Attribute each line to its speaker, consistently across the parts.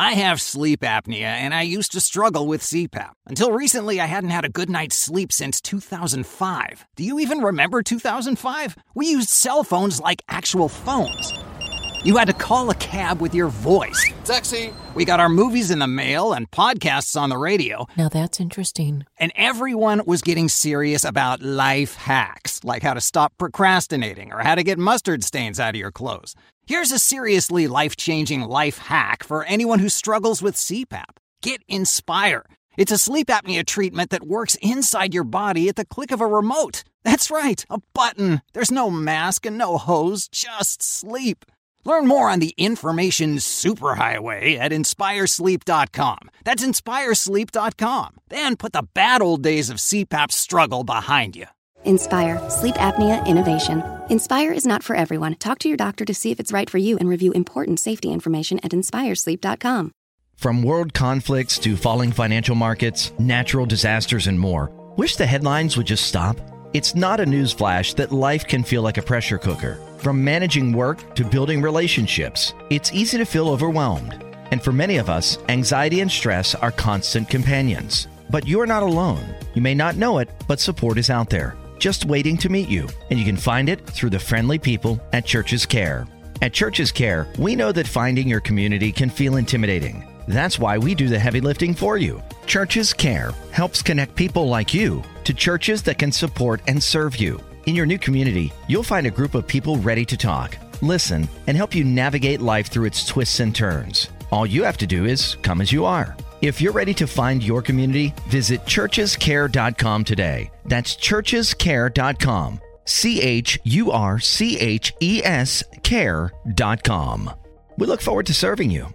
Speaker 1: I have sleep apnea, and I used to struggle with CPAP. Until recently, I hadn't had a good night's sleep since 2005. Do you even remember 2005? We used cell phones like actual phones. You had to call a cab with your voice.
Speaker 2: Taxi!
Speaker 1: We got our movies in the mail and podcasts on the radio.
Speaker 3: Now that's interesting.
Speaker 1: And everyone was getting serious about life hacks, like how to stop procrastinating or how to get mustard stains out of your clothes. Here's a seriously life changing life hack for anyone who struggles with CPAP Get Inspire. It's a sleep apnea treatment that works inside your body at the click of a remote. That's right, a button. There's no mask and no hose, just sleep. Learn more on the information superhighway at inspiresleep.com. That's inspiresleep.com. Then put the bad old days of CPAP struggle behind you.
Speaker 4: Inspire, sleep apnea innovation. Inspire is not for everyone. Talk to your doctor to see if it's right for you and review important safety information at inspiresleep.com.
Speaker 5: From world conflicts to falling financial markets, natural disasters, and more, wish the headlines would just stop? It's not a newsflash that life can feel like a pressure cooker. From managing work to building relationships, it's easy to feel overwhelmed. And for many of us, anxiety and stress are constant companions. But you are not alone. You may not know it, but support is out there, just waiting to meet you. And you can find it through the friendly people at Church's Care. At Church's Care, we know that finding your community can feel intimidating. That's why we do the heavy lifting for you. Church's Care helps connect people like you to churches that can support and serve you. In your new community, you'll find a group of people ready to talk, listen, and help you navigate life through its twists and turns. All you have to do is come as you are. If you're ready to find your community, visit churchescare.com today. That's churchescare.com. C H U R C H E S care.com. We look forward to serving you.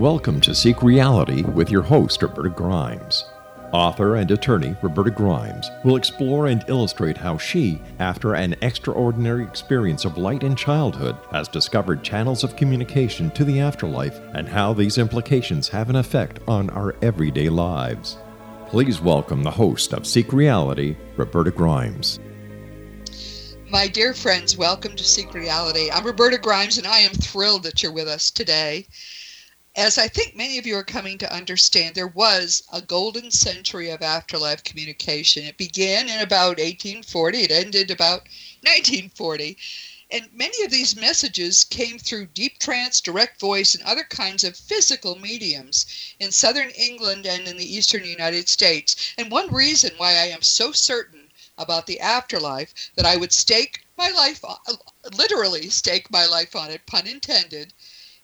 Speaker 6: Welcome to Seek Reality with your host, Roberta Grimes. Author and attorney Roberta Grimes will explore and illustrate how she, after an extraordinary experience of light in childhood, has discovered channels of communication to the afterlife and how these implications have an effect on our everyday lives. Please welcome the host of Seek Reality, Roberta Grimes.
Speaker 7: My dear friends, welcome to Seek Reality. I'm Roberta Grimes, and I am thrilled that you're with us today as I think many of you are coming to understand, there was a golden century of afterlife communication. It began in about 1840, it ended about 1940. And many of these messages came through deep trance, direct voice, and other kinds of physical mediums in southern England and in the eastern United States. And one reason why I am so certain about the afterlife that I would stake my life, on, literally stake my life on it, pun intended,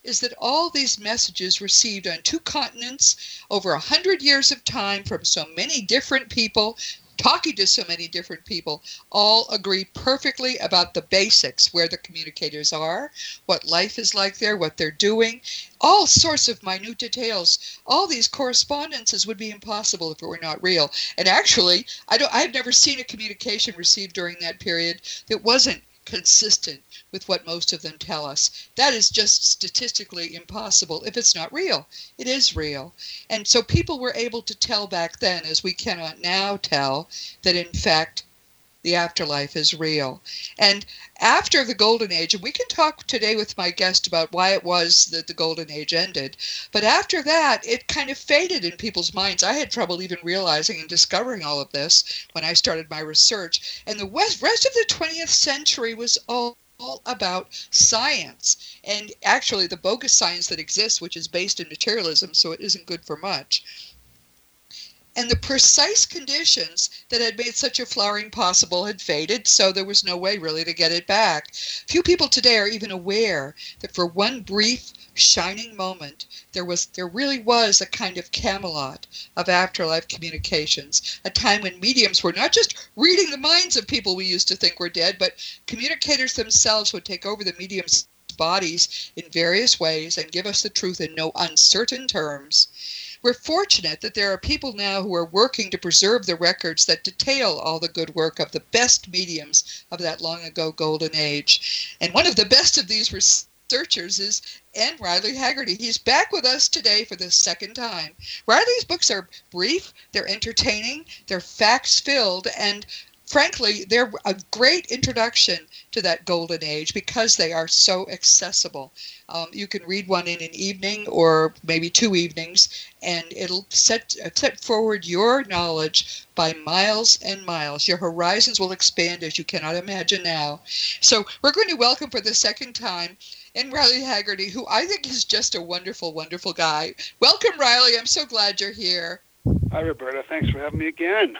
Speaker 7: is that all these messages received on two continents over a hundred years of time from so many different people talking to so many different people all agree perfectly about the basics where the communicators are what life is like there what they're doing all sorts of minute details. All these correspondences would be impossible if it were not real. And actually i don't i've never seen a communication received during that period that wasn't consistent with what most of them tell us. That is just statistically impossible if it's not real. It is real. And so people were able to tell back then, as we cannot now tell, that in fact the afterlife is real. And after the Golden Age, and we can talk today with my guest about why it was that the Golden Age ended, but after that, it kind of faded in people's minds. I had trouble even realizing and discovering all of this when I started my research. And the rest of the 20th century was all all about science and actually the bogus science that exists which is based in materialism so it isn't good for much and the precise conditions that had made such a flowering possible had faded, so there was no way really to get it back. Few people today are even aware that for one brief shining moment there was there really was a kind of camelot of afterlife communications a time when mediums were not just reading the minds of people we used to think were dead but communicators themselves would take over the mediums bodies in various ways and give us the truth in no uncertain terms we're fortunate that there are people now who are working to preserve the records that detail all the good work of the best mediums of that long ago golden age. And one of the best of these researchers is N. Riley Haegerty. He's back with us today for the second time. Riley's books are brief, they're entertaining, they're facts filled, and frankly, they're a great introduction to that golden age because they are so accessible. Um, you can read one in an evening or maybe two evenings, and it'll set, set forward your knowledge by miles and miles. Your horizons will expand as you cannot imagine now. So, we're going to welcome for the second time and Riley Haegerty, who I think is just a wonderful, wonderful guy. Welcome, Riley. I'm so glad you're here.
Speaker 2: Hi, Roberta. Thanks for having me again.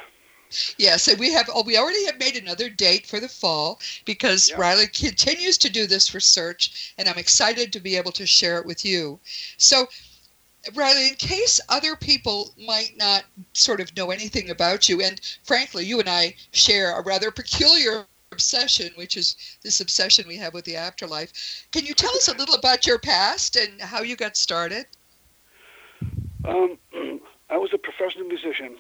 Speaker 7: Yes, and we have oh, we already have made another date for the fall because yeah. Riley continues to do this research, and I'm excited to be able to share it with you. So, Riley, in case other people might not sort of know anything about you, and frankly, you and I share a rather peculiar obsession, which is this obsession we have with the afterlife. Can you tell us a little about your past and how you got started?
Speaker 2: Um, I was a professional musician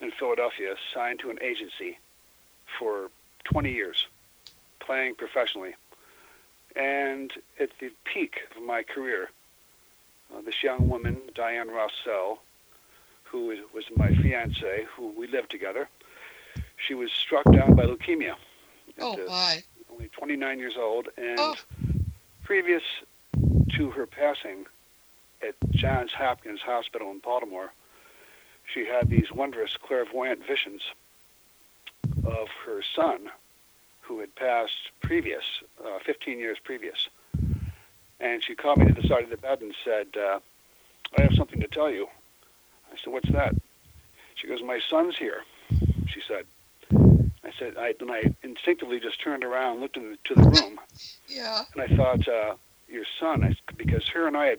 Speaker 2: in Philadelphia, signed to an agency for 20 years, playing professionally. And at the peak of my career, uh, this young woman, Diane Rossell, who was my fiance, who we lived together, she was struck down by leukemia.
Speaker 7: Oh, my.
Speaker 2: Only 29 years old. And
Speaker 7: oh.
Speaker 2: previous to her passing at Johns Hopkins Hospital in Baltimore, she had these wondrous clairvoyant visions of her son who had passed previous, uh, 15 years previous. And she called me to the side of the bed and said, uh, I have something to tell you. I said, What's that? She goes, My son's here, she said. I said, I, and I instinctively just turned around and looked into the room.
Speaker 7: yeah.
Speaker 2: And I thought, uh, Your son, I, because her and I had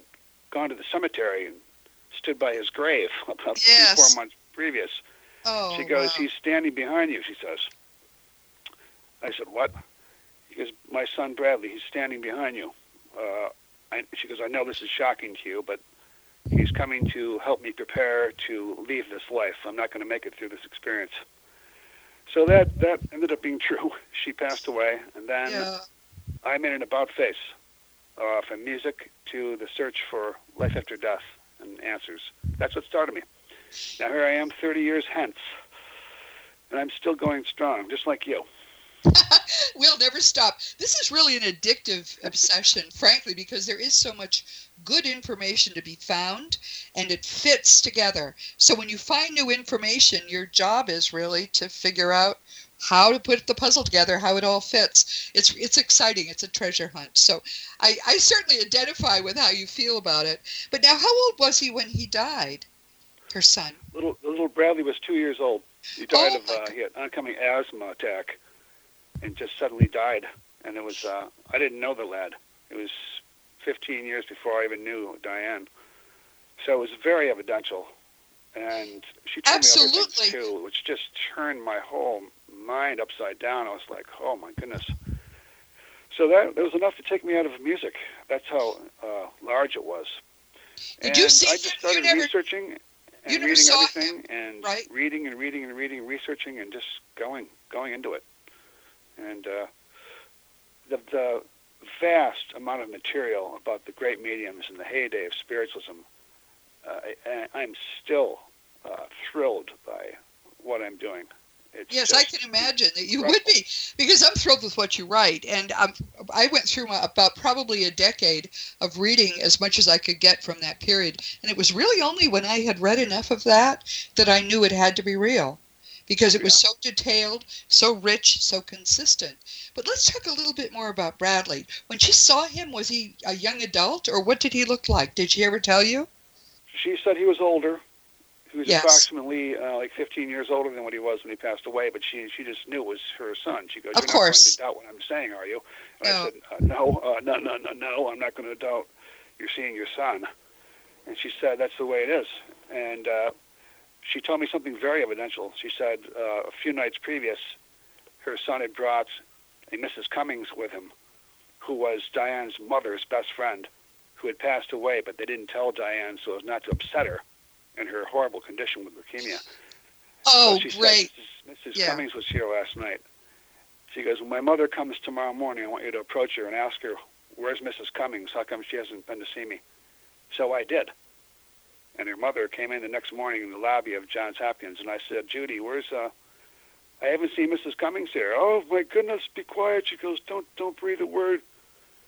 Speaker 2: gone to the cemetery and stood by his grave about
Speaker 7: yes.
Speaker 2: three, four months previous.
Speaker 7: Oh,
Speaker 2: she goes,
Speaker 7: wow.
Speaker 2: he's standing behind you, she says. I said, what? He goes, my son Bradley, he's standing behind you. Uh, I, she goes, I know this is shocking to you, but he's coming to help me prepare to leave this life. I'm not going to make it through this experience. So that, that ended up being true. She passed away, and then
Speaker 7: yeah.
Speaker 2: I made an about face uh, from music to the search for life after death and answers. That's what started me. Now here I am 30 years hence, and I'm still going strong, just like you.
Speaker 7: we'll never stop. This is really an addictive obsession, frankly, because there is so much good information to be found and it fits together. So when you find new information, your job is really to figure out how to put the puzzle together, how it all fits. It's it's exciting. It's a treasure hunt. So I, I certainly identify with how you feel about it. But now, how old was he when he died? Her son.
Speaker 2: Little little Bradley was two years old. He died
Speaker 7: Oh,
Speaker 2: of uh, he had oncoming asthma attack, and just suddenly died. And it was uh, I didn't know the lad. It was 15 years before I even knew Diane. So it was very evidential, and she told me other
Speaker 7: Absolutely.
Speaker 2: things too, which just turned my whole mind upside down. I was like, oh my goodness. So that, that was enough to take me out of music. That's how uh, large it was.
Speaker 7: Did
Speaker 2: and
Speaker 7: you see
Speaker 2: I just started
Speaker 7: never-
Speaker 2: researching and reading everything and
Speaker 7: right?
Speaker 2: reading and reading and reading, researching and just going going into it. And uh, the the vast amount of material about the great mediums and the heyday of spiritualism, uh, I, I'm still uh, thrilled by what I'm doing. It's
Speaker 7: Yes, I can imagine that you would be, because I'm thrilled with what you write, and um, I went through my, about probably a decade of reading as much as I could get from that period, and it was really only when I had read enough of that that I knew it had to be real, because it was so detailed, so rich, so consistent. But let's talk a little bit more about Bradley. When she saw him, was he a young adult, or what did he look like? Did she ever tell you?
Speaker 2: She said he was older. He was
Speaker 7: Yes.
Speaker 2: approximately uh, like 15 years older than what he was when he passed away, but she she just knew it was her son. She goes,
Speaker 7: Of
Speaker 2: "You're
Speaker 7: course.
Speaker 2: not going to doubt what I'm saying, are you?" And
Speaker 7: No.
Speaker 2: I said, uh, "No, uh, no, no, no, no. I'm not going to doubt you're seeing your son." And she said, "That's the way it is." And uh, she told me something very evidential. She said uh, a few nights previous, her son had brought a Mrs. Cummings with him, who was Diane's mother's best friend, who had passed away, but they didn't tell Diane so as not to upset her in her horrible condition with leukemia.
Speaker 7: Oh,
Speaker 2: So she
Speaker 7: great.
Speaker 2: Said, Mrs.
Speaker 7: Yeah.
Speaker 2: Cummings was here last night. She goes, when my mother comes tomorrow morning, I want you to approach her and ask her, where's Mrs. Cummings? How come she hasn't been to see me? So I did. And her mother came in the next morning in the lobby of Johns Hopkins, and I said, Judy, where's uh, I haven't seen Mrs. Cummings here. Oh my goodness, be quiet. She goes, don't don't breathe a word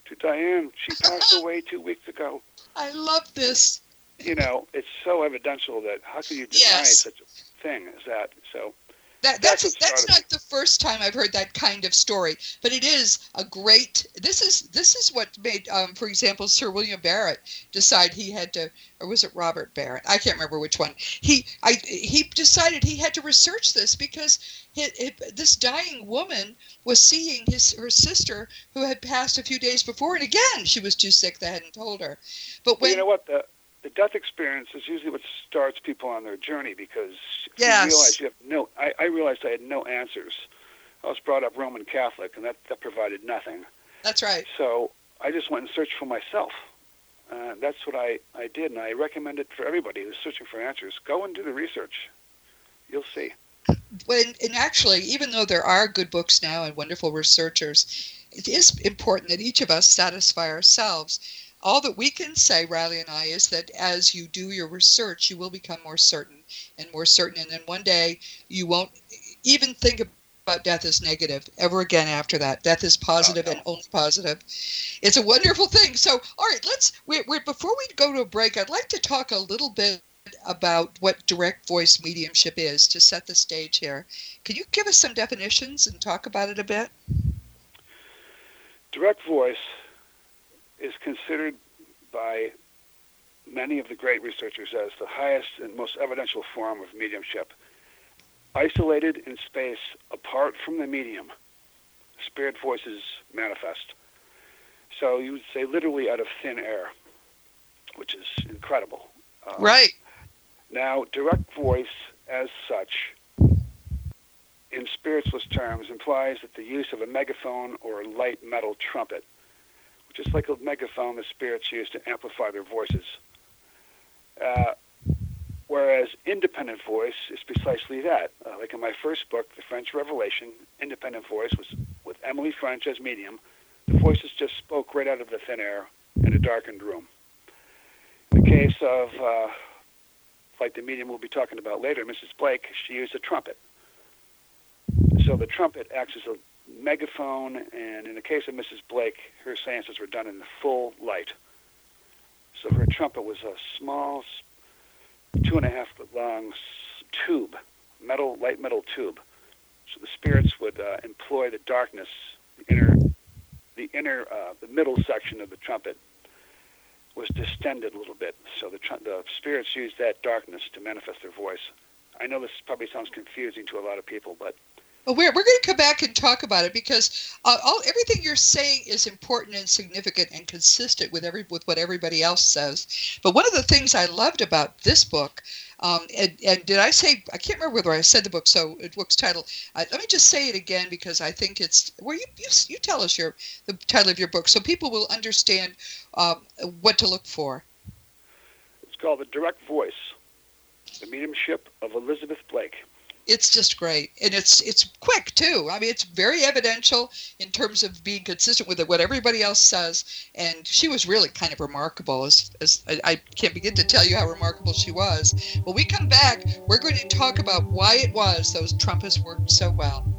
Speaker 2: to Diane. She passed away two weeks ago.
Speaker 7: I love this.
Speaker 2: You know, it's so evidential that how can you deny
Speaker 7: Yes.
Speaker 2: such a thing as that? So
Speaker 7: That,
Speaker 2: That's
Speaker 7: that's that's not the first time I've heard that kind of story, but it is a great. This is this is what made, um, for example, Sir William Barrett decide he had to, or was it Robert Barrett? I can't remember which one. He I he decided he had to research this because it, it, this dying woman was seeing his her sister who had passed a few days before, and again she was too sick. They hadn't told her. But
Speaker 2: Well, you know what? The the death experience is usually what starts people on their journey because
Speaker 7: Yes.
Speaker 2: you realize you have no. I, I realized I had no answers. I was brought up Roman Catholic, and that that provided nothing.
Speaker 7: that's right.
Speaker 2: So I just went and searched for myself. Uh, that's what I, I did, and I recommend it for everybody who's searching for answers. Go and do the research. You'll see.
Speaker 7: when and actually even though there are good books now and wonderful researchers it is important that each of us satisfy ourselves all that we can say riley and i is that as you do your research you will become more certain and more certain and then one day you won't even think about death as negative ever again after that death is positive
Speaker 2: Oh, no.
Speaker 7: and only positive it's a wonderful thing so all right let's we we before we go to a break i'd like to talk a little bit about what direct voice mediumship is to set the stage here. Can you give us some definitions and talk about it a bit?
Speaker 2: Direct voice is considered by many of the great researchers as the highest and most evidential form of mediumship. Isolated in space, apart from the medium, spirit voices manifest. So you would say literally out of thin air, which is incredible. Uh,
Speaker 7: Right.
Speaker 2: Now, direct voice, as such, in spiritualist terms, implies that the use of a megaphone or a light metal trumpet, is like a megaphone the spirits use to amplify their voices. Uh, whereas independent voice is precisely that. Uh, like in my first book, The French Revelation, independent voice was with Emily French as medium. The voices just spoke right out of the thin air in a darkened room. In the case of uh, like the medium we'll be talking about later, Mrs. Blake, she used a trumpet. So the trumpet acts as a megaphone, and in the case of Mrs. Blake, her seances were done in the full light. So her trumpet was a small, two and a half foot long tube, metal, light metal tube. So the spirits would uh, employ the darkness, the inner, the inner, uh, the middle section of the trumpet was distended a little bit. So the, tr- the spirits used that darkness to manifest their voice. I know this probably sounds confusing to a lot of people, but
Speaker 7: Well, we're, we're going to come back and talk about it because uh, all everything you're saying is important and significant and consistent with every with what everybody else says. But one of the things I loved about this book, um, and, and did I say I can't remember whether I said the book. So the book's title. Uh, let me just say it again because I think it's where you, you you tell us your the title of your book so people will understand um, what to look for.
Speaker 2: it's called The Direct Voice, The Mediumship of Elizabeth Blake.
Speaker 7: It's just great. And it's it's quick too. I mean it's very evidential in terms of being consistent with what everybody else says. And she was really kind of remarkable as, as I, I can't begin to tell you how remarkable she was. When we come back we're going to talk about why it was those trumpets worked so well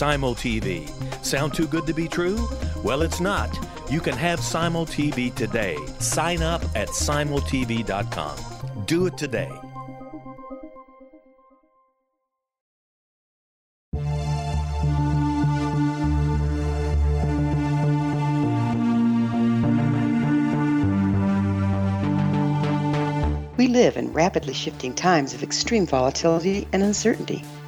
Speaker 3: Simul TV. Sound too good to be true? Well, it's not. You can have Simul TV today. Sign up at simultv.com. Do it today.
Speaker 8: We live in rapidly shifting times of extreme volatility and uncertainty.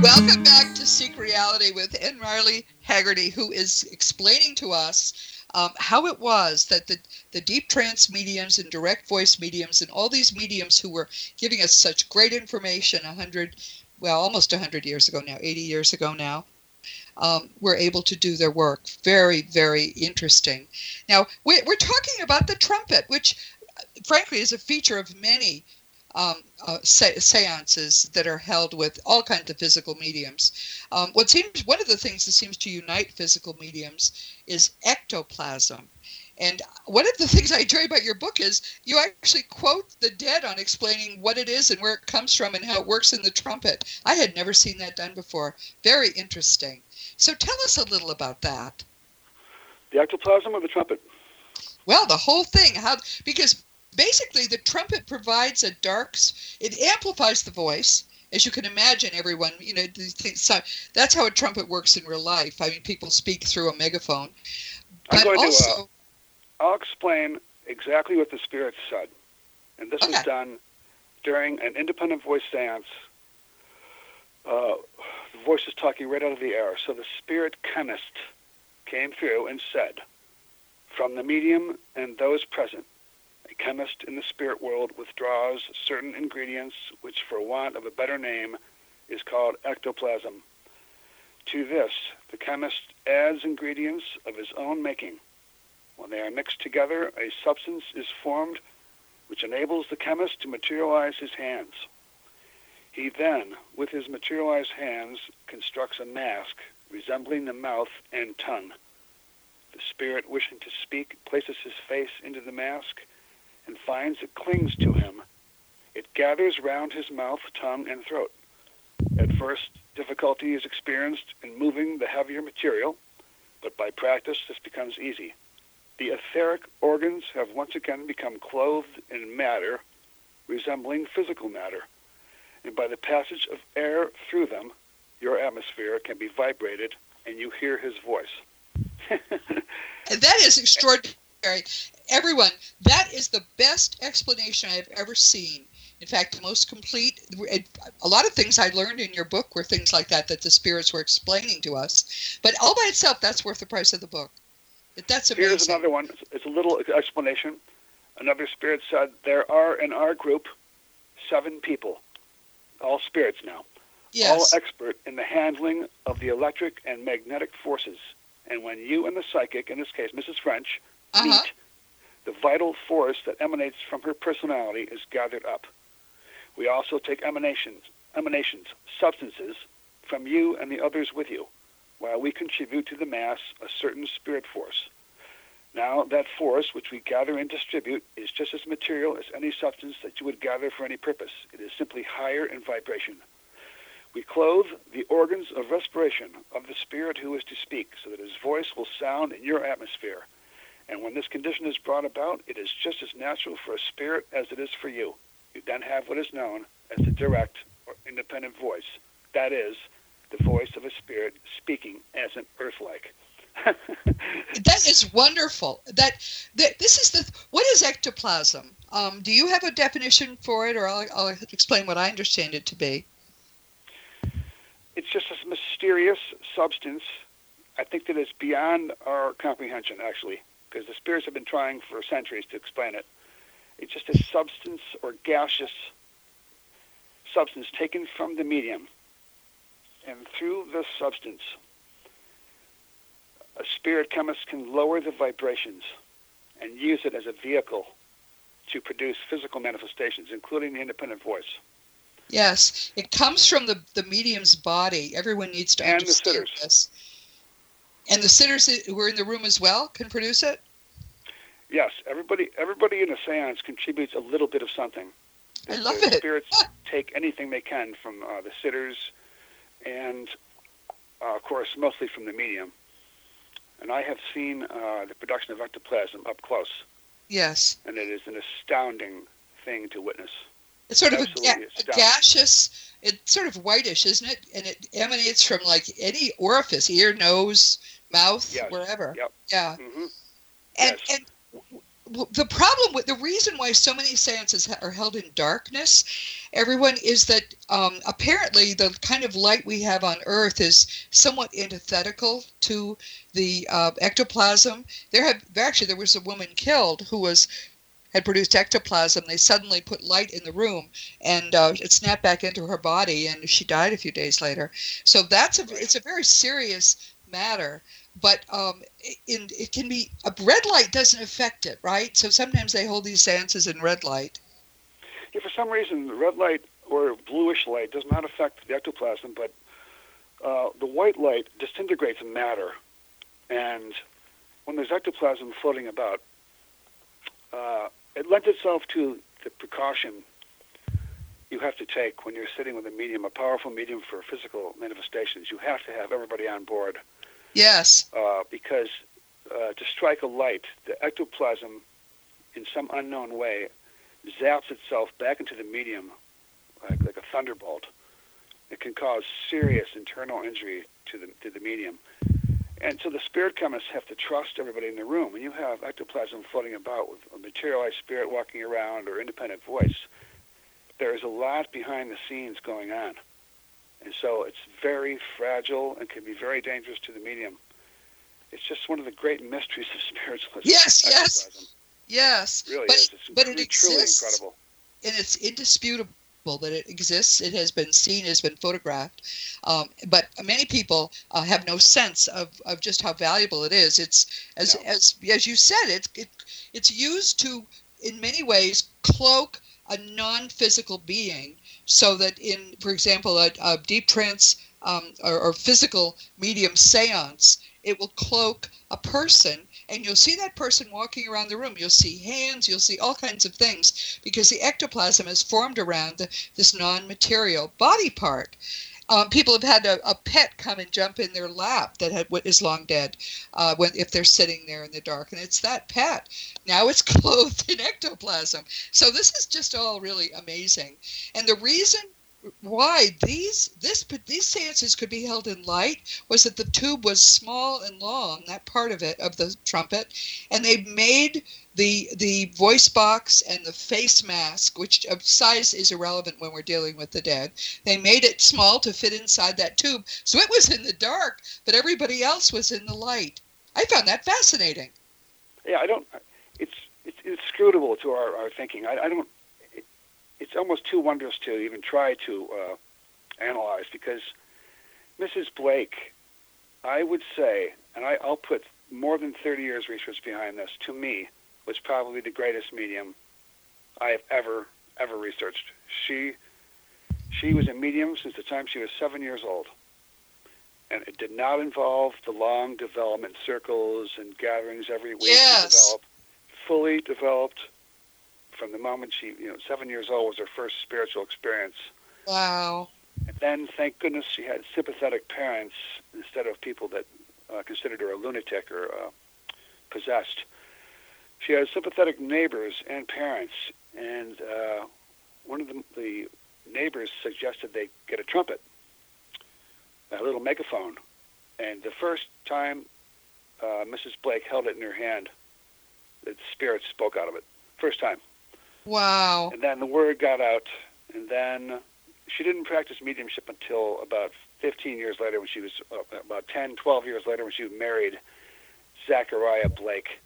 Speaker 7: Welcome back to Seek Reality with N. Riley Haegerty, who is explaining to us um, how it was that the, the deep trance mediums and direct voice mediums and all these mediums who were giving us such great information 100, well, almost 100 years ago now, 80 years ago now, um, were able to do their work. Very, very interesting. Now, we're, we're talking about the trumpet, which frankly is a feature of many um, uh, se- seances that are held with all kinds of physical mediums. Um, what seems one of the things that seems to unite physical mediums is ectoplasm. And one of the things I enjoy about your book is you actually quote the dead on explaining what it is and where it comes from and how it works in the trumpet. I had never seen that done before. Very interesting. So tell us a little about that.
Speaker 2: The ectoplasm of the trumpet.
Speaker 7: Well, the whole thing. How because basically the trumpet provides a dark it amplifies the voice as you can imagine everyone you know so that's how a trumpet works in real life. I mean people speak through a megaphone.
Speaker 2: But also to, uh, i'll explain exactly what the spirit said. And this okay. was done during an independent voice dance uh, the voice is talking right out of the air. So the spirit chemist came through and said from the medium and those present chemist in the spirit world withdraws certain ingredients which, for want of a better name, is called ectoplasm. To this, the chemist adds ingredients of his own making. When they are mixed together, a substance is formed which enables the chemist to materialize his hands. He then, with his materialized hands, constructs a mask resembling the mouth and tongue. The spirit wishing to speak places his face into the mask and finds it clings to him. It gathers round his mouth, tongue, and throat. At first, difficulty is experienced in moving the heavier material, but by practice this becomes easy. The etheric organs have once again become clothed in matter resembling physical matter, and by the passage of air through them, your atmosphere can be vibrated and you hear his voice.
Speaker 7: that is extraordinary. Everyone, that is the best explanation I have ever seen. In fact, the most complete. A lot of things I learned in your book were things like that that the spirits were explaining to us. But all by itself, that's worth the price of the book. That's amazing.
Speaker 2: Here's another one. It's a little explanation. Another spirit said, There are in our group seven people, all spirits now,
Speaker 7: Yes.
Speaker 2: all expert in the handling of the electric and magnetic forces. And when you and the psychic, in this case Mrs. French,
Speaker 7: Uh-huh.
Speaker 2: the vital force that emanates from her personality is gathered up. We also take emanations, emanations, substances from you and the others with you, while we contribute to the mass a certain spirit force. Now, that force which we gather and distribute is just as material as any substance that you would gather for any purpose. It is simply higher in vibration. We clothe the organs of respiration of the spirit who is to speak, so that his voice will sound in your atmosphere. And when this condition is brought about, it is just as natural for a spirit as it is for you. You then have what is known as the direct or independent voice. That is, the voice of a spirit speaking as an earth-like.
Speaker 7: That is wonderful. That, that this is the what is ectoplasm? Um, do you have a definition for it, or I'll, I'll explain what I understand it to be?
Speaker 2: it's just this mysterious substance. I think that is beyond our comprehension, actually, because the spirits have been trying for centuries to explain it. It's just a substance or gaseous substance taken from the medium. And through this substance, a spirit chemist can lower the vibrations and use it as a vehicle to produce physical manifestations, including the independent voice.
Speaker 7: Yes, it comes from the the medium's body. Everyone needs to
Speaker 2: And
Speaker 7: understand this. And the sitters who are in the room as well can produce it.
Speaker 2: Yes, everybody everybody in a séance contributes a little bit of something.
Speaker 7: I
Speaker 2: The
Speaker 7: love it.
Speaker 2: Spirits take anything they can from uh, the sitters, and uh, of course, mostly from the medium. And I have seen uh, the production of ectoplasm up close,
Speaker 7: Yes,
Speaker 2: and it is an astounding thing to witness.
Speaker 7: it's sort of a, ga- a gaseous. It's sort of whitish, isn't it? And it emanates from like any orifice, ear, nose, mouth,
Speaker 2: Yes.
Speaker 7: wherever.
Speaker 2: Yep.
Speaker 7: Yeah.
Speaker 2: hmm
Speaker 7: And,
Speaker 2: Yes.
Speaker 7: and the problem with the reason why so many seances are held in darkness, everyone, is that um, apparently the kind of light we have on Earth is somewhat antithetical to the uh, ectoplasm. There have actually there was a woman killed who was had produced ectoplasm. They suddenly put light in the room, and uh, it snapped back into her body, and she died a few days later. So that's a it's a very serious matter but um, in it can be a red light doesn't affect it, right? So sometimes they hold these seances in red light.
Speaker 2: Yeah, for some reason, the red light or bluish light does not affect the ectoplasm, but uh, the white light disintegrates matter. And when there's ectoplasm floating about, uh, it lends itself to the precaution you have to take when you're sitting with a medium, a powerful medium for physical manifestations. You have to have everybody on board
Speaker 7: Yes,
Speaker 2: uh, because uh, to strike a light, the ectoplasm, in some unknown way, zaps itself back into the medium like, like a thunderbolt. It can cause serious internal injury to the to the medium, and so the spirit chemists have to trust everybody in the room. When you have ectoplasm floating about with a materialized spirit walking around or independent voice, there is a lot behind the scenes going on. And so it's very fragile and can be very dangerous to the medium. It's just one of the great mysteries of spiritualism.
Speaker 7: Yes, yes. yes.
Speaker 2: It really
Speaker 7: but
Speaker 2: is. It's
Speaker 7: but it
Speaker 2: truly, truly incredible.
Speaker 7: and it's indisputable that it exists. It has been seen, it has been photographed, um, but many people uh, have no sense of, of just how valuable it is. It's as
Speaker 2: No.
Speaker 7: as as you said, it's it, it's used to in many ways cloak a non-physical being, so that in, for example, a, a deep trance um, or, or physical medium seance, it will cloak a person and you'll see that person walking around the room. You'll see hands, you'll see all kinds of things because the ectoplasm is formed around the, this non material body part. Um, people have had a, a pet come and jump in their lap that had, is long dead uh, when, if they're sitting there in the dark, and it's that pet. Now it's clothed in ectoplasm. So this is just all really amazing. And the reason why these this these seances could be held in light was that the tube was small and long that part of it of the trumpet and they made the the voice box and the face mask which size is irrelevant when we're dealing with the dead they made it small to fit inside that tube so it was in the dark but everybody else was in the light i found that fascinating
Speaker 2: Yeah, I don't. It's it's inscrutable to our, our thinking. I, I don't. It, it's almost too wondrous to even try to uh, analyze because Mrs. Blake, I would say, and I, I'll put more than 30 years research behind this. To me, was probably the greatest medium I have ever ever researched. She she was a medium since the time she was seven years old. And it did not involve the long development circles and gatherings every week
Speaker 7: yes.
Speaker 2: to develop. Fully developed from the moment she, you know, seven years old was her first spiritual experience.
Speaker 7: Wow.
Speaker 2: And then, thank goodness, she had sympathetic parents instead of people that uh, considered her a lunatic or uh, possessed. She had sympathetic neighbors and parents, and uh, one of the, the neighbors suggested they get a trumpet, a little megaphone. And the first time uh, Mrs. Blake held it in her hand, the spirit spoke out of it. First time.
Speaker 7: Wow.
Speaker 2: And then the word got out, and then she didn't practice mediumship until about 15 years later when she was uh, about 10, 12 years later when she married Zachariah Blake.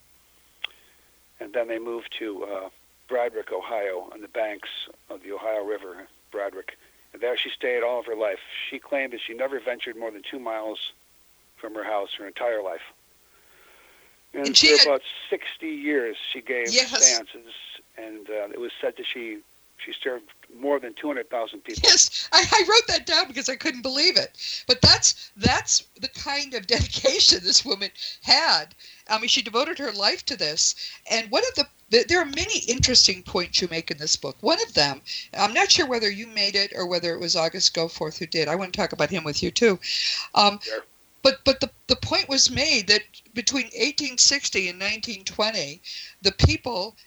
Speaker 2: And then they moved to uh, Bradrick, Ohio, on the banks of the Ohio River, Bradrick. And there she stayed all of her life. She claimed that she never ventured more than two miles from her house her entire life. And,
Speaker 7: And she
Speaker 2: for
Speaker 7: had-
Speaker 2: about 60 years, she gave
Speaker 7: Yes.
Speaker 2: seances, and uh, it was said that she she served more than 200,000 people.
Speaker 7: Yes, I, I wrote that down because I couldn't believe it. But that's that's the kind of dedication this woman had. I mean, she devoted her life to this. And one of the there are many interesting points you make in this book. One of them, I'm not sure whether you made it or whether it was August Goforth who did. I want to talk about him with you too. Um,
Speaker 2: Sure.
Speaker 7: But but the, the point was made that between 1860 and 1920, the people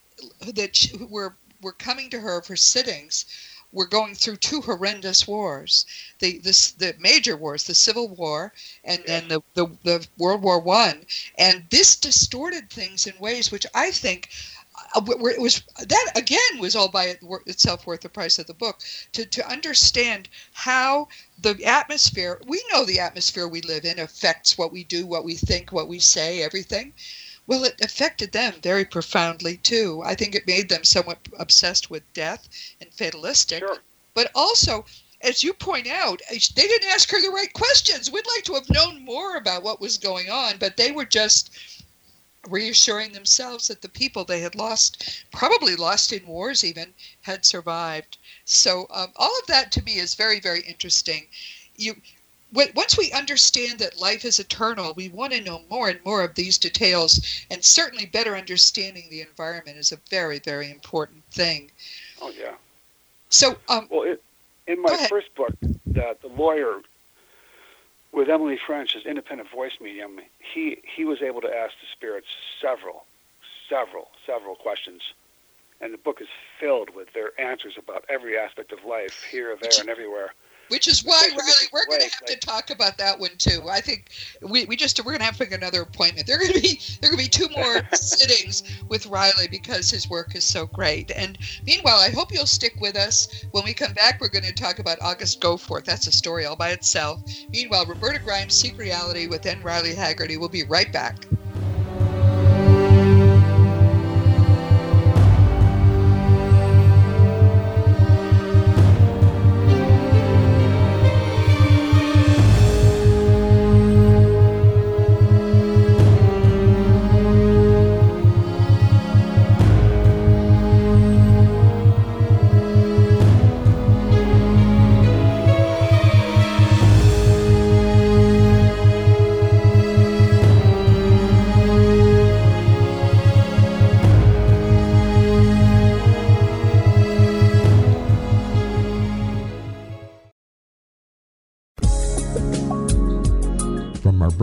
Speaker 7: that were were coming to her for sittings were going through two horrendous wars. The this the major wars the civil war and then the, the the world war one. And this distorted things in ways which i think uh, it was that again was all by itself worth the price of the book. To to understand how the atmosphere we know the atmosphere we live in affects what we do what we think what we say everything well, it affected them very profoundly too. I think it made them somewhat obsessed with death and fatalistic.
Speaker 2: Sure.
Speaker 7: But also, as you point out, eh, they didn't ask her the right questions. We'd like to have known more about what was going on, but they were just reassuring themselves that the people they had lost, probably lost in wars even, had survived. So um, all of that to me is very, very interesting. You once we understand that life is eternal, we want to know more and more of these details, and certainly better understanding the environment is a very, very important thing.
Speaker 2: Oh, yeah.
Speaker 7: So, um,
Speaker 2: Well, it, in my first book, the, the lawyer with Emily French as independent voice medium, he, he was able to ask the spirits several, several, several questions. And the book is filled with their answers about every aspect of life, here, there, and everywhere.
Speaker 7: Which is why,
Speaker 2: Mrs.
Speaker 7: we're going to have to talk about that one too. I think we, we just we're going to have to make another appointment. There are going to be there are going to be two more sittings with Riley because his work is so great. And meanwhile, I hope you'll stick with us. When we come back, we're going to talk about August Goforth. That's a story all by itself. Meanwhile, Roberta Grimes, Seek Reality with N. Riley Haegerty. We'll be right back.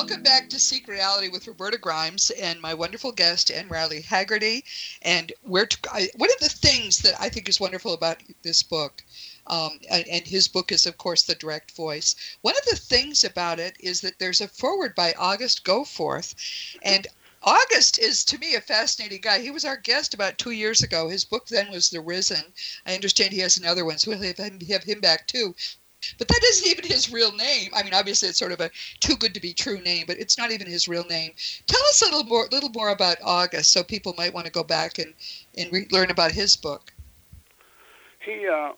Speaker 7: Welcome back to Seek Reality with Roberta Grimes and my wonderful guest, N. Riley Haegerty. And where to, I, one of the things that I think is wonderful about this book, um, and, and, his book is, of course, The Direct Voice. One of the things about it is that there's a forward by August Goforth. And August is, to me, a fascinating guy. He was our guest about two years ago. His book then was The Risen. I understand he has another one, so we'll have him, have him back too. But that isn't even his real name. I mean, obviously, it's sort of a too good to be true name, but it's not even his real name. Tell us a little more, little more about August, so people might want to go back and and re- learn about his book.
Speaker 2: He, uh,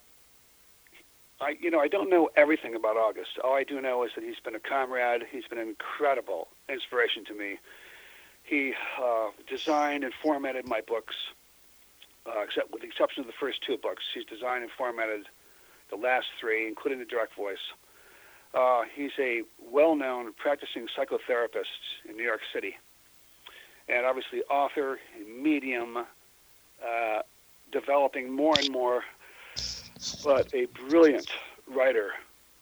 Speaker 2: I, you know, I don't know everything about August. All I do know is that he's been a comrade. He's been an incredible inspiration to me. He uh, designed and formatted my books, uh, except with the exception of the first two books. He's designed and formatted the last three, including the direct voice. Uh, he's a well-known practicing psychotherapist in New York City, and obviously author, medium, uh, developing more and more, but a brilliant writer.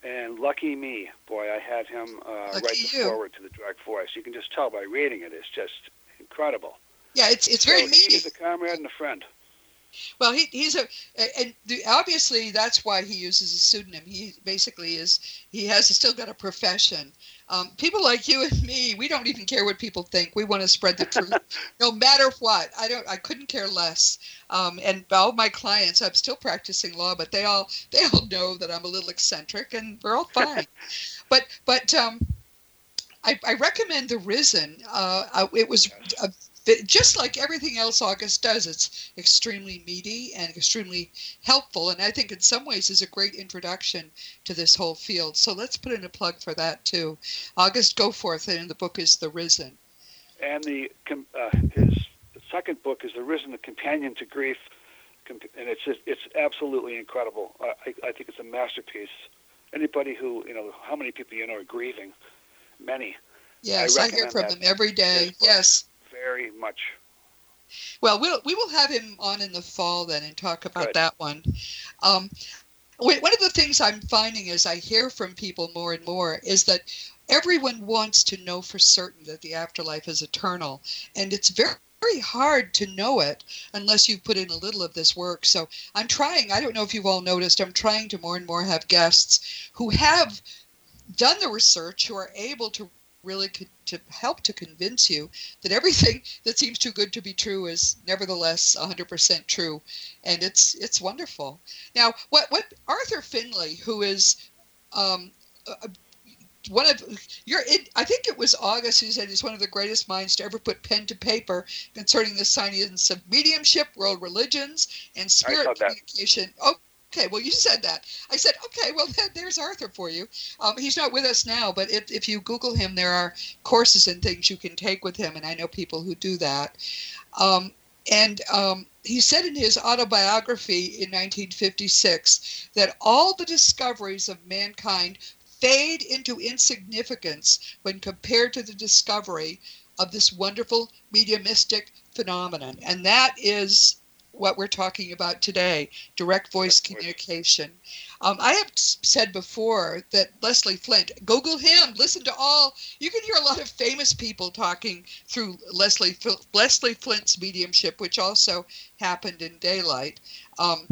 Speaker 2: And lucky me, boy, I had him uh, write the
Speaker 7: you.
Speaker 2: forward to the direct voice. You can just tell by reading it; it's just incredible.
Speaker 7: Yeah, it's it's very
Speaker 2: so
Speaker 7: meaty.
Speaker 2: He's a comrade and a friend.
Speaker 7: Well, he, he's a, and the, obviously that's why he uses a pseudonym. He basically is, he has still got a profession. Um, people like you and me, we don't even care what people think. We want to spread the truth, no matter what. I don't, I couldn't care less. Um, and all my clients, I'm still practicing law, but they all, they all know that I'm a little eccentric, and we're all fine. but, but, um, I, I recommend The Risen. Uh, it was a just like everything else August does, it's extremely meaty and extremely helpful. And I think in some ways is a great introduction to this whole field. So let's put in a plug for that too. August Goforth, and the book is The Risen.
Speaker 2: And the uh, his second book is The Risen, the Companion to Grief, and it's just, it's absolutely incredible. I, I think it's a masterpiece. anybody who you know, how many people you know are grieving? Many.
Speaker 7: Yes, I, I hear from them every day. Yes.
Speaker 2: Very much.
Speaker 7: Well, we'll we will have him on in the fall then and talk about Good. that one. Um, one of the things I'm finding as I hear from people more and more is that everyone wants to know for certain that the afterlife is eternal, and it's very very hard to know it unless you put in a little of this work. So I'm trying, I don't know if you've all noticed, I'm trying to more and more have guests who have done the research, who are able to really co- to help to convince you that everything that seems too good to be true is nevertheless 100% true. And it's it's wonderful. Now what what arthur findlay who is um, one of your it, i think it was august who said he's one of the greatest minds to ever put pen to paper concerning the science of mediumship world religions and spirit communication. Oh okay well you said that. I said okay well there's arthur for you. Um, he's not with us now but if, if you google him there are courses and things you can take with him and i know people who do that. Um, and um, he said in his autobiography in 1956 that all the discoveries of mankind fade into insignificance when compared to the discovery of this wonderful mediumistic phenomenon. And that is what we're talking about today direct voice communication. Um, I have said before that Leslie Flint, Google him, listen to all. You can hear a lot of famous people talking through Leslie Leslie Flint's mediumship, which also happened in daylight. Um,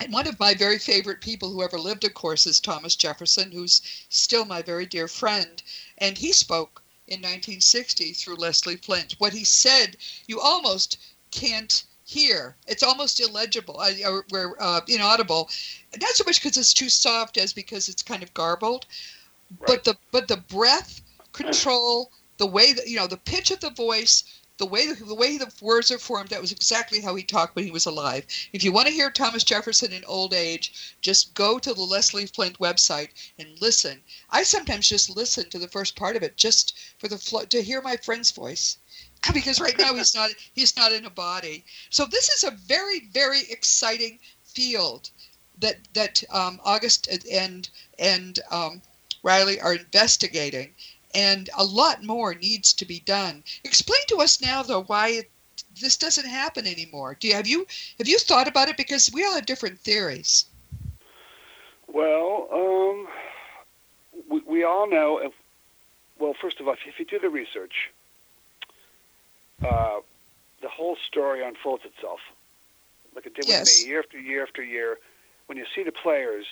Speaker 7: and one of my very favorite people who ever lived, of course, is Thomas Jefferson, who's still my very dear friend. And he spoke in 1960 through Leslie Flint. What he said, you almost can't hear. It's almost illegible, uh, or, uh, inaudible. Not so much because it's too soft as because it's kind of garbled, right. but the but the breath control, the way that you know the pitch of the voice, the way the, the way the words are formed, that was exactly how he talked when he was alive. If you want to hear Thomas Jefferson in old age, just go to the Leslie Flint website and listen. I sometimes just listen to the first part of it just for the to hear my friend's voice because right now he's not he's not in a body. So this is a very very exciting field that that um, August and and um, Riley are investigating, and a lot more needs to be done. Explain to us now, though, why it, this doesn't happen anymore. Do you have you have you thought about it? Because we all have different theories.
Speaker 2: Well, um, we, we all know. If, well, first of all, if you do the research, uh, the whole story unfolds itself, like it did yes. with me, year after year after year. When you see the players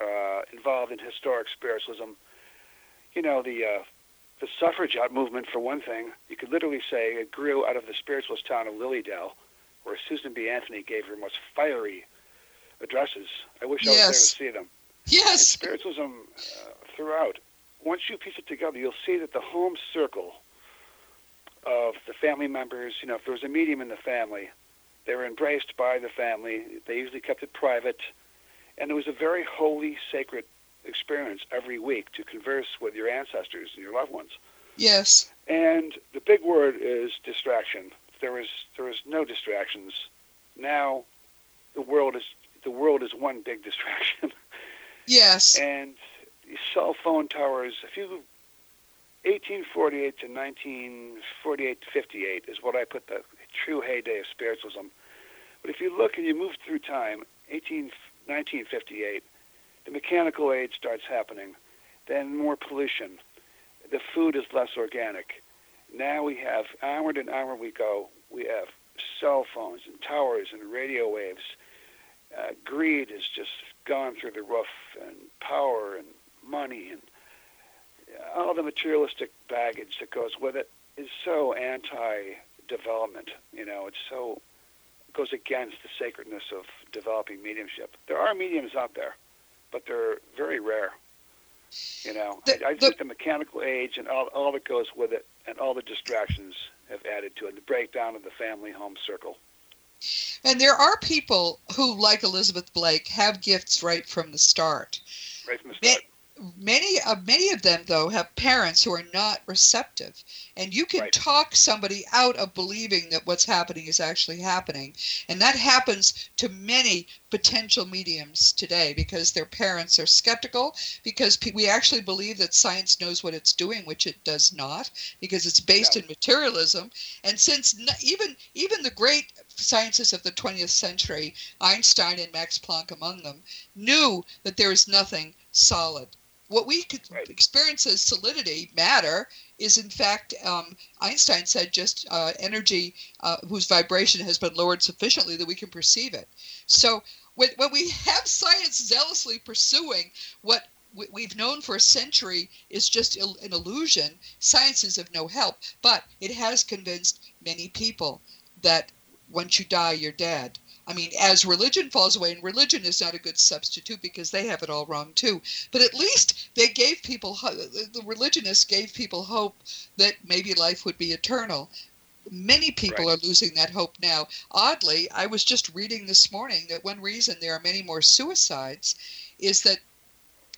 Speaker 2: uh, involved in historic spiritualism, you know, the uh, the suffragette movement, for one thing, you could literally say it grew out of the spiritualist town of Lilydale, where Susan B. Anthony gave her most fiery addresses. I wish yes. I was there to see them.
Speaker 7: Yes. And
Speaker 2: spiritualism uh, throughout. Once you piece it together, you'll see that the home circle of the family members, you know, if there was a medium in the family, they were embraced by the family. They usually kept it private. And it was a very holy, sacred experience every week to converse with your ancestors and your loved ones.
Speaker 7: Yes.
Speaker 2: And the big word is distraction. There was there was no distractions. Now, the world is the world is one big distraction.
Speaker 7: Yes.
Speaker 2: and cell phone towers. If you 1848 to 1948 to 58 is what I put the true heyday of spiritualism. But if you look and you move through time, 18, 1958, the mechanical age starts happening, then more pollution. The food is less organic. Now we have onward and onward we go. We have cell phones and towers and radio waves. Uh, greed has just gone through the roof, and power and money and all the materialistic baggage that goes with it is so anti-development. You know, it's so goes against the sacredness of developing mediumship. There are mediums out there but they're very rare. You know, the, I, I think the, the mechanical age and all, all that goes with it, and all the distractions have added to it. The breakdown of the family home circle.
Speaker 7: And there are people who, like Elizabeth Blake, have gifts right from the start.
Speaker 2: Right from the start.
Speaker 7: Many of many of them though have parents who are not receptive and you can
Speaker 2: Right.
Speaker 7: talk somebody out of believing that what's happening is actually happening and that happens to many potential mediums today because their parents are skeptical because pe- we actually believe that science knows what it's doing which it does not because it's based
Speaker 2: No.
Speaker 7: in materialism and since n- even even the great scientists of the 20th century einstein and max planck among them knew that there is nothing solid what we
Speaker 2: Right.
Speaker 7: experience as solidity, matter, is in fact, um, Einstein said, just uh, energy uh, whose vibration has been lowered sufficiently that we can perceive it. So when, when we have science zealously pursuing what we- we've known for a century is just an illusion, science is of no help. But it has convinced many people that once you die, you're dead. I mean, as religion falls away, and religion is not a good substitute because they have it all wrong too. But at least they gave people, the religionists gave people hope that maybe life would be eternal. Many people
Speaker 2: Right.
Speaker 7: are losing that hope now. Oddly, I was just reading this morning that one reason there are many more suicides is that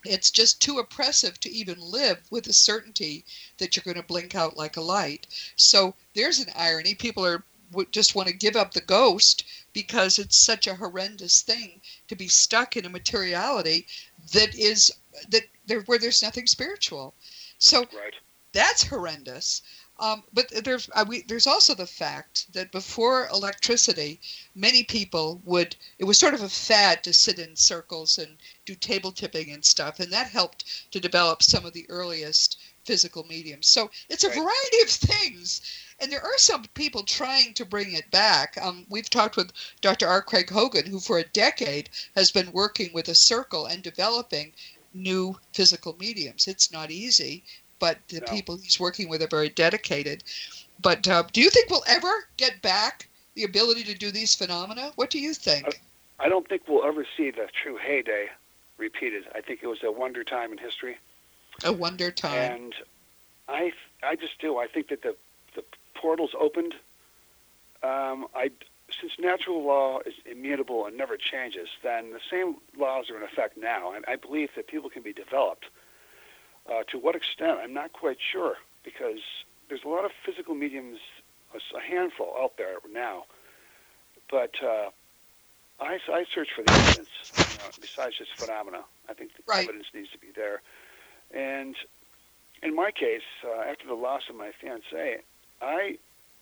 Speaker 7: it's just too oppressive to even live with the certainty that you're going to blink out like a light. So there's an irony. People are just want to give up the ghost because it's such a horrendous thing to be stuck in a materiality that is that there where there's nothing spiritual. So
Speaker 2: Right.
Speaker 7: that's horrendous. Um, but there's uh, we, there's also the fact that before electricity, many people would it was sort of a fad to sit in circles and do table tipping and stuff, and that helped to develop some of the earliest physical mediums. So it's a
Speaker 2: Right.
Speaker 7: variety of things, and there are some people trying to bring it back. Um, we've talked with Dr. R. Craig Hogan, who for a decade has been working with a circle and developing new physical mediums. It's not easy, but the
Speaker 2: No.
Speaker 7: people he's working with are very dedicated. But uh, do you think we'll ever get back the ability to do these phenomena? What do you think?
Speaker 2: I don't think we'll ever see the true heyday repeated. I think it was a wonder time in history.
Speaker 7: A wonder time.
Speaker 2: And I, I just do. I think that the the portals opened. Um, I, since natural law is immutable and never changes, then the same laws are in effect now. And I believe that people can be developed. Uh, to what extent, I'm not quite sure, because there's a lot of physical mediums, a handful out there now. But uh, I, I search for the evidence, you know, besides just phenomena. I think the
Speaker 7: Right.
Speaker 2: evidence needs to be there. And in my case, uh, after the loss of my fiance, I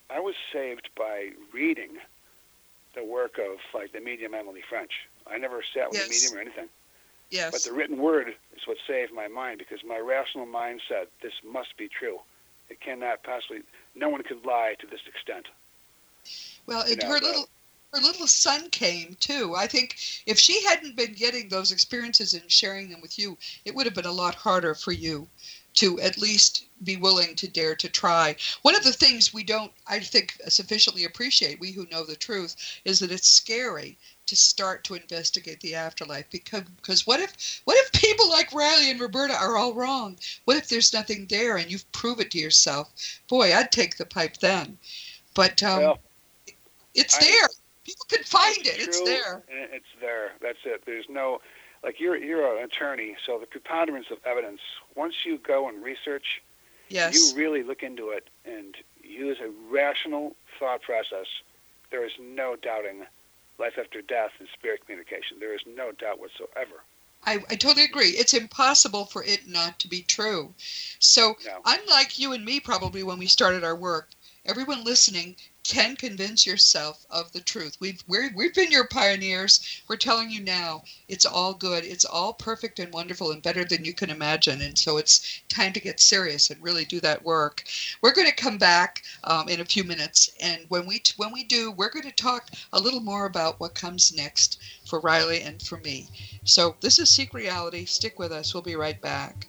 Speaker 2: I was saved by reading the work of like the medium Emily French. I never sat with a medium or anything,
Speaker 7: yes.
Speaker 2: but the written word is what saved my mind because my rational mind said this must be true. It cannot possibly. No one could lie to this extent.
Speaker 7: Well,
Speaker 2: you
Speaker 7: it,
Speaker 2: know,
Speaker 7: her little her little son came too. I think if she hadn't been getting those experiences and sharing them with you, it would have been a lot harder for you to at least be willing to dare to try. One of the things we don't, I think, sufficiently appreciate, we who know the truth, is that it's scary to start to investigate the afterlife because because what if what if people like Riley and Roberta are all wrong? What if there's nothing there and you've proved it to yourself? Boy, I'd take the pipe then. But um,
Speaker 2: Well,
Speaker 7: it's
Speaker 2: I-
Speaker 7: there. People can find it. It's there.
Speaker 2: It's there. That's it. There's no, like you're you're an attorney, so the preponderance of evidence. Once you go and research,
Speaker 7: Yes.
Speaker 2: you really look into it and use a rational thought process. There is no doubting life after death and spirit communication. There is no doubt whatsoever.
Speaker 7: I, I totally agree. It's impossible for it not to be true. So,
Speaker 2: No.
Speaker 7: unlike you and me, probably when we started our work, everyone listening can convince yourself of the truth. We've we're, we've been your pioneers. We're telling you now, it's all good. It's all perfect and wonderful and better than you can imagine. And so it's time to get serious and really do that work. We're going to come back um, in a few minutes, and when we when we do, we're going to talk a little more about what comes next for Riley and for me. So this is Seek Reality. Stick with us. We'll be right back.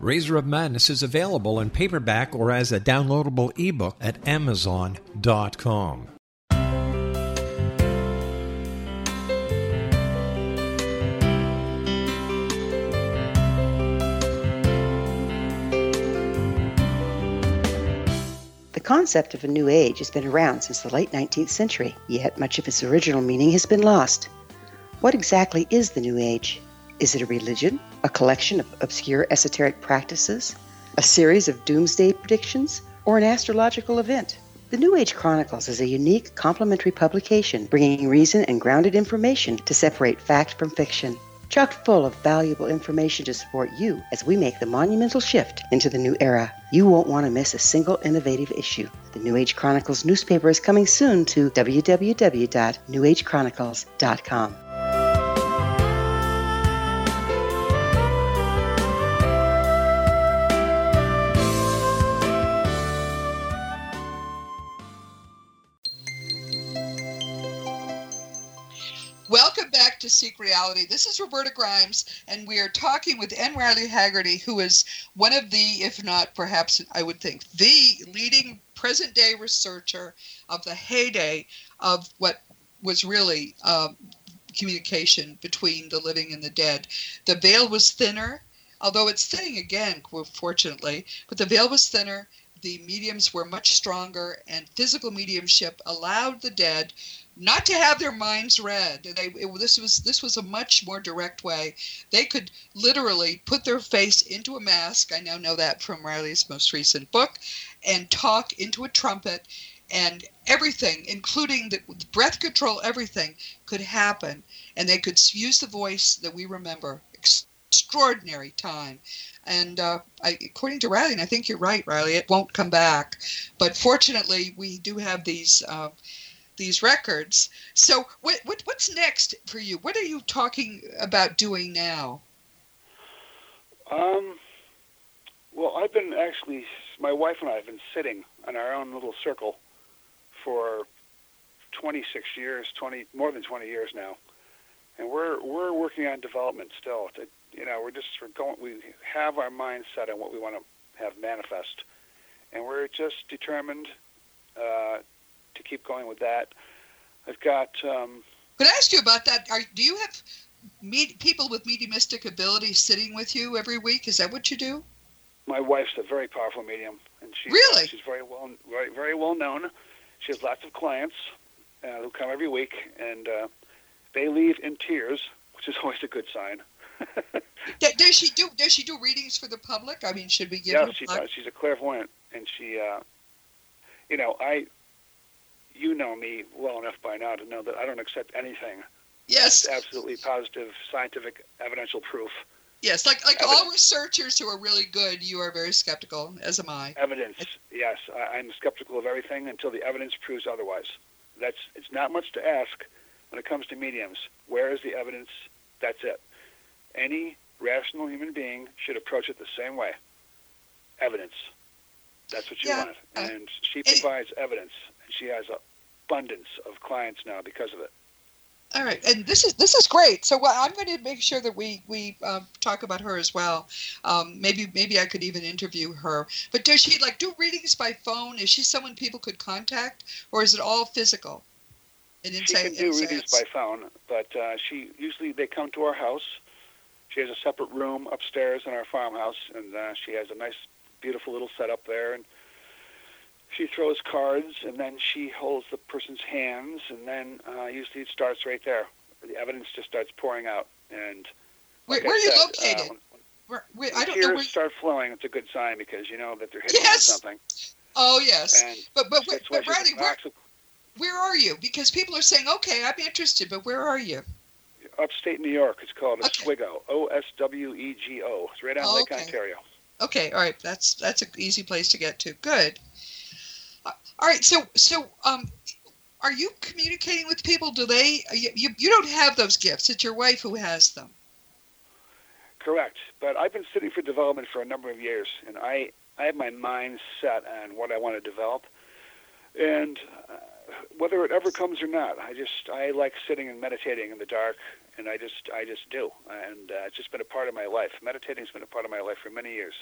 Speaker 6: Razor of Madness is available in paperback or as a downloadable ebook at Amazon.com.
Speaker 8: The concept of a new age has been around since the late 19th century, yet much of its original meaning has been lost. What exactly is the new age? Is it a religion, a collection of obscure esoteric practices, a series of doomsday predictions, or an astrological event? The New Age Chronicles is a unique complementary publication bringing reason and grounded information to separate fact from fiction. Chock full of valuable information to support you as we make the monumental shift into the new era. You won't want to miss a single innovative issue. The New Age Chronicles newspaper is coming soon to www.newagechronicles.com.
Speaker 7: Seek Reality. This is Roberta Grimes, and we are talking with N. Riley Haegerty, who is one of the, if not perhaps I would think, the leading present day researcher of the heyday of what was really um, communication between the living and the dead. The veil was thinner, although it's thinning again, fortunately, but the veil was thinner. The mediums were much stronger, and physical mediumship allowed the dead not to have their minds read. They, it, this was this was a much more direct way. They could literally put their face into a mask. I now know that from Riley's most recent book, and talk into a trumpet, and everything, including the breath control, everything could happen, and they could use the voice that we remember. Extraordinary time. And uh, I, according to Riley, and I think you're right, Riley, it won't come back. But fortunately, we do have these uh, these records. So what, what what's next for you? What are you talking about doing now?
Speaker 2: Um, well, I've been actually, my wife and I have been sitting in our own little circle for 26 years, 20 more than 20 years now, and we're we're working on development still. To, you know, we're just we're going. We have our mind set on what we want to have manifest, and we're just determined uh, to keep going with that. I've got. Um,
Speaker 7: Could I ask you about that? Are, do you have med- people with mediumistic abilities sitting with you every week? Is that what you do?
Speaker 2: My wife's a very powerful medium, and she's
Speaker 7: really
Speaker 2: she's very well very very well known. She has lots of clients uh, who come every week, and uh, they leave in tears, which is always a good sign.
Speaker 7: does she do Does she do readings for the public? I mean, should we give?
Speaker 2: Yeah, she does. She's a clairvoyant, and she, uh, you know, I you know me well enough by now to know that I don't accept anything.
Speaker 7: Yes.
Speaker 2: Absolutely positive, scientific, evidential proof.
Speaker 7: Yes, like like
Speaker 2: Evidence.
Speaker 7: all researchers who are really good, you are very skeptical, as am I.
Speaker 2: Evidence, yes. I, I'm skeptical of everything until the evidence proves otherwise. That's it's not much to ask when it comes to mediums. Where is the evidence? That's it. Any rational human being should approach it the same way. Evidence. That's what you
Speaker 7: Yeah,
Speaker 2: want.
Speaker 7: uh,
Speaker 2: And she provides evidence. She has abundance of clients now because of it.
Speaker 7: All right, and this is this is great. So well, I'm going to make sure that we we um, talk about her as well. Um, maybe maybe I could even interview her. But does she like do readings by phone? Is she someone people could contact, or is it all physical? And
Speaker 2: She can do readings by phone, but uh, she usually they come to our house. She has a separate room upstairs in our farmhouse, and uh, she has a nice, beautiful little setup there. And she throws cards, and then she holds the person's hands, and then uh, usually it starts right there. The evidence just starts pouring out, and
Speaker 7: Where,
Speaker 2: like
Speaker 7: where are you
Speaker 2: said,
Speaker 7: located?
Speaker 2: when-
Speaker 7: Where, where, I don't
Speaker 2: tears
Speaker 7: know where.
Speaker 2: start flowing. It's a good sign because you know that they're hitting
Speaker 7: Yes!
Speaker 2: something.
Speaker 7: Oh yes,
Speaker 2: And
Speaker 7: but but
Speaker 2: why
Speaker 7: but Riley, where where are you? Because people are saying, okay, I'm interested, but where are you?
Speaker 2: upstate New York. It's called
Speaker 7: Okay.
Speaker 2: Oswego. O S W E G O. It's right on
Speaker 7: Oh,
Speaker 2: Lake
Speaker 7: okay.
Speaker 2: Ontario.
Speaker 7: Okay, all right. That's that's an easy place to get to. Good. All right. So so um, are you communicating with people? Do they? You you, you don't have those gifts. It's your wife who has them.
Speaker 2: Correct. But I've been sitting for development for a number of years, and I, I have my mind set on what I want to develop. And uh, whether it ever comes or not, I just I like sitting and meditating in the dark, and I just I just do. And uh, it's just been a part of my life. Meditating's been a part of my life for many years.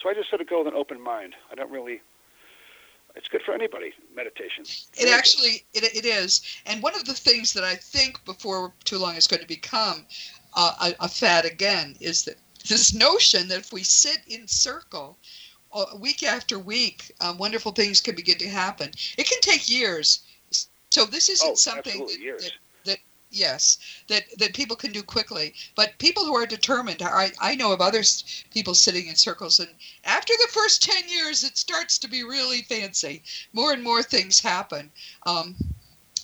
Speaker 2: So I just sort of go with an open mind. I don't really. It's good for anybody. Meditation.
Speaker 7: It actually it, it is. And one of the things that I think before too long is going to become uh, a, a fad again is that this notion that if we sit in circle uh, week after week, uh, wonderful things can begin to happen. It can take years. So this isn't
Speaker 2: Oh,
Speaker 7: something
Speaker 2: absolutely years.
Speaker 7: that, that yes that that people can do quickly. But people who are determined, I I know of other people sitting in circles, and after the first ten years, it starts to be really fancy. More and more things happen. Um,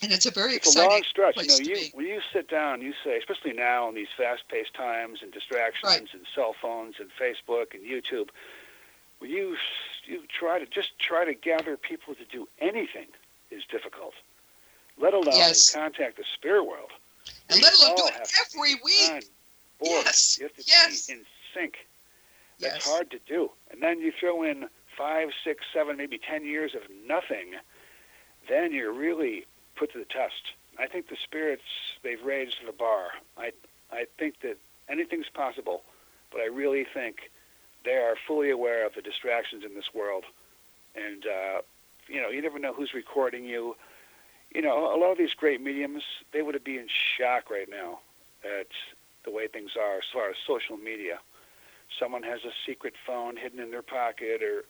Speaker 7: and it's a very
Speaker 2: it's a
Speaker 7: exciting
Speaker 2: long stretch. You know, you when you sit down, you say, especially now in these fast-paced times and distractions
Speaker 7: Right.
Speaker 2: and cell phones and Facebook and YouTube, when you you try to just try to gather people to do anything is difficult. Let alone
Speaker 7: Yes.
Speaker 2: contact the spirit world.
Speaker 7: And let alone do it every week. Yes,
Speaker 2: You have to
Speaker 7: yes.
Speaker 2: be in sync. That's
Speaker 7: Yes.
Speaker 2: hard to do. And then you throw in five, six, seven, maybe ten years of nothing, then you're really put to the test. I think the spirits they've raised the bar. I I think that anything's possible, but I really think they are fully aware of the distractions in this world, and uh, you know you never know who's recording you. You know, a lot of these great mediums they would be in shock right now at the way things are as far as social media. Someone has a secret phone hidden in their pocket, or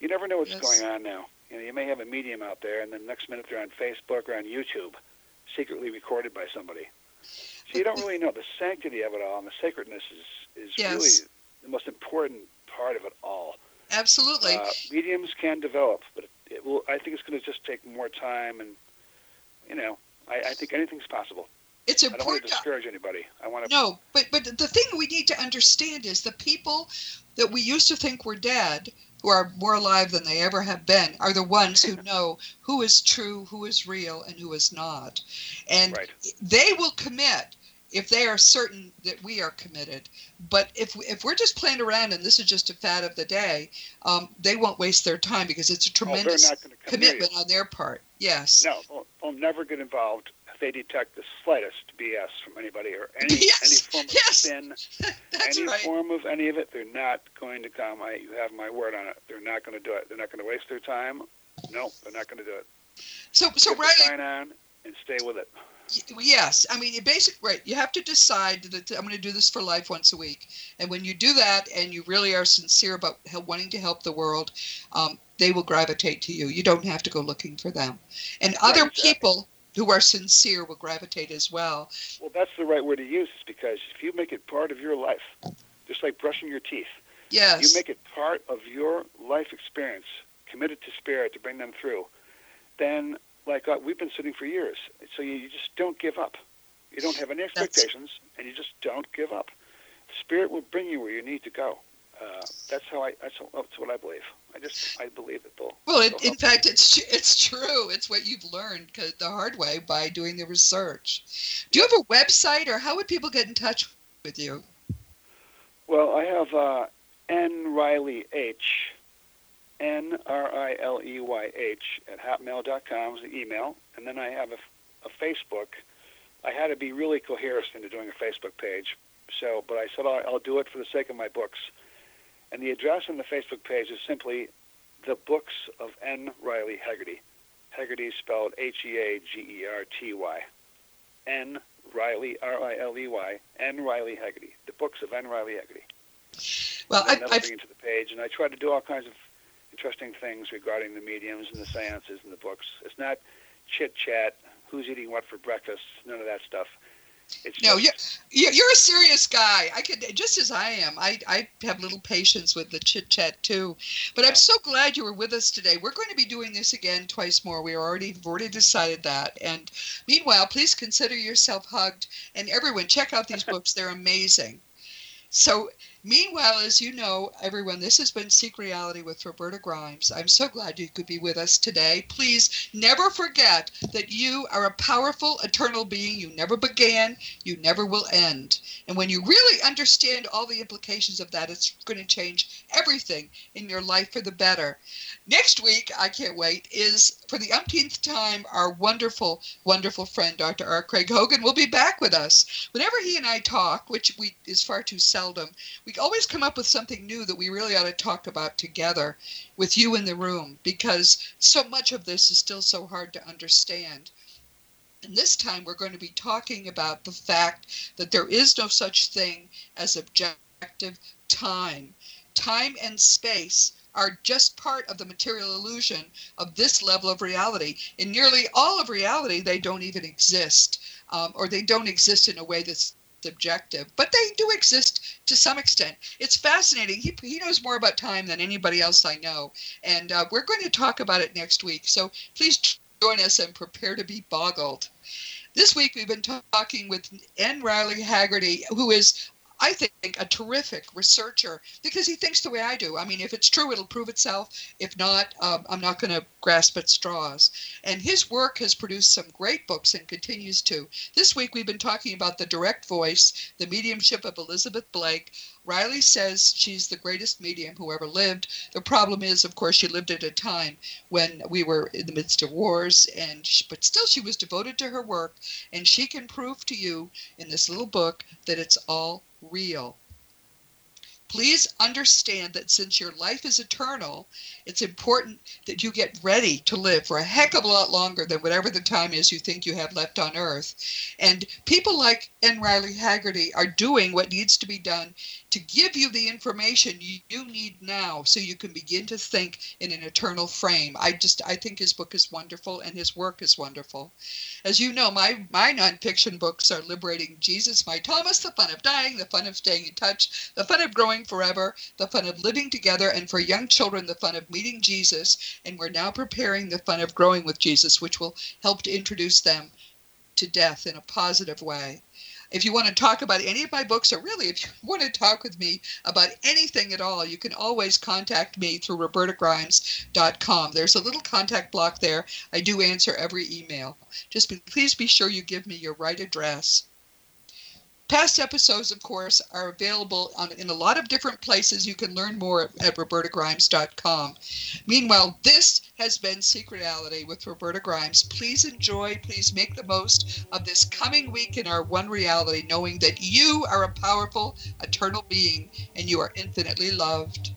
Speaker 2: you never know what's
Speaker 7: Yes.
Speaker 2: going on now. You know, you may have a medium out there, and then next minute they're on Facebook or on YouTube, secretly recorded by somebody. So you don't really know the sanctity of it all, and the sacredness is is
Speaker 7: Yes.
Speaker 2: really the most important part of it all.
Speaker 7: Absolutely.
Speaker 2: Uh, mediums can develop, but it, it will. I think it's going to just take more time, and you know, I, I think anything's possible.
Speaker 7: it's important.
Speaker 2: I don't want to discourage anybody. I want to.
Speaker 7: No, but but the thing we need to understand is the people that we used to think were dead, who are more alive than they ever have been, are the ones who know who is true, who is real, and who is not, and
Speaker 2: Right.
Speaker 7: they will commit if they are certain that we are committed. But if if we're just playing around and this is just a fad of the day, um, they won't waste their time because it's a
Speaker 2: Oh,
Speaker 7: tremendous
Speaker 2: not going to come near you.
Speaker 7: commitment on their part. Yes.
Speaker 2: No, they'll, they'll never get involved if they detect the slightest BS from anybody or any
Speaker 7: Yes,
Speaker 2: any form of
Speaker 7: yes. That's
Speaker 2: any
Speaker 7: right.
Speaker 2: form of any of it. They're not going to come. I you have my word on it. They're not going to do it. They're not going to waste their time. No, they're not going to do it.
Speaker 7: So so Riley,
Speaker 2: sign on and stay with it.
Speaker 7: Yes, I mean, you basic right. You have to decide that I'm going to do this for life once a week, and when you do that, and you really are sincere about wanting to help the world, um, they will gravitate to you. You don't have to go looking for them, and other
Speaker 2: exactly.
Speaker 7: people who are sincere will gravitate as well.
Speaker 2: Well, that's the right word to use. Is because if you make it part of your life, just like brushing your teeth,
Speaker 7: Yes,
Speaker 2: you make it part of your life experience, committed to spirit to bring them through, then like uh, we've been sitting for years. So you, you just don't give up. You don't have any expectations, that's... and you just don't give up. Spirit will bring you where you need to go. Uh, that's how I. That's, that's what I believe. I just I believe it, Bill.
Speaker 7: Well, it, in fact, it's it's true. It's what you've learned the hard way by doing the research. Do you have a website, or how would people get in touch with you?
Speaker 2: Well, I have uh, N Riley H, N R I L E Y H at hotmail.com is the email, and then I have a, a Facebook. I had to be really coherent into doing a Facebook page, so but I said I'll, I'll do it for the sake of my books. And the address on the Facebook page is simply the books of N. Riley Haegerty. Haegerty spelled H-E-A-G-E-R-T-Y. N. Riley, R-I-L-E-Y, N. Riley Haegerty. The books of N. Riley Haegerty.
Speaker 7: Well, I,
Speaker 2: bring it to the page, and I try to do all kinds of interesting things regarding the mediums and the seances and the books. It's not chit chat, who's eating what for breakfast, none of that stuff.
Speaker 7: It's no, you're, you're a serious guy. I could just as I am. I, I have little patience with the chit chat too. But I'm so glad you were with us today. We're going to be doing this again twice more. We already have already decided that. And meanwhile, please consider yourself hugged. And everyone, check out these books. They're amazing. So Meanwhile, as you know, everyone, this has been Seek Reality with Roberta Grimes. I'm so glad you could be with us today. Please never forget that you are a powerful, eternal being. You never began, you never will end. And when you really understand all the implications of that, it's going to change everything in your life for the better. Next week, I can't wait, is for the umpteenth time, our wonderful, wonderful friend, Dr. R. Craig Hogan, will be back with us. Whenever he and I talk, which we is far too seldom, we always come up with something new that we really ought to talk about together with you in the room because so much of this is still so hard to understand. And this time we're going to be talking about the fact that there is no such thing as objective time. Time and space are just part of the material illusion of this level of reality. In nearly all of reality, they don't even exist, um, or they don't exist in a way that's subjective, but they do exist to some extent. It's fascinating. He, he knows more about time than anybody else I know. And uh, we're going to talk about it next week. So please join us and prepare to be boggled. This week we've been talking with N. Riley Haegerty, who is I think, a terrific researcher because he thinks the way I do. I mean, if it's true, it'll prove itself. If not, um, I'm not going to grasp at straws. And his work has produced some great books and continues to. This week, we've been talking about the direct voice, the mediumship of Elizabeth Blake. Riley says she's the greatest medium who ever lived. The problem is, of course, she lived at a time when we were in the midst of wars, and she, but still, she was devoted to her work, and she can prove to you in this little book that it's all real. Please understand that since your life is eternal, it's important that you get ready to live for a heck of a lot longer than whatever the time is you think you have left on earth. And people like N. Riley Haegerty are doing what needs to be done to give you the information you need now so you can begin to think in an eternal frame. I just I think his book is wonderful and his work is wonderful. As you know, my my nonfiction books are Liberating Jesus, My Thomas, The Fun of Dying, The Fun of Staying in Touch, The Fun of Growing Forever, The Fun of Living Together, and for young children, The Fun of Meeting Jesus. And we're now preparing The Fun of Growing with Jesus, which will help to introduce them to death in a positive way. If you want to talk about any of my books, or really if you want to talk with me about anything at all, you can always contact me through robertagrimes.com. There's a little contact block there. I do answer every email. Just be, please be sure you give me your right address. Past episodes, of course, are available on, in a lot of different places. You can learn more at, at robertagrimes.com. Meanwhile, this has been Seek Reality with Roberta Grimes. Please enjoy, please make the most of this coming week in our one reality, knowing that you are a powerful, eternal being and you are infinitely loved.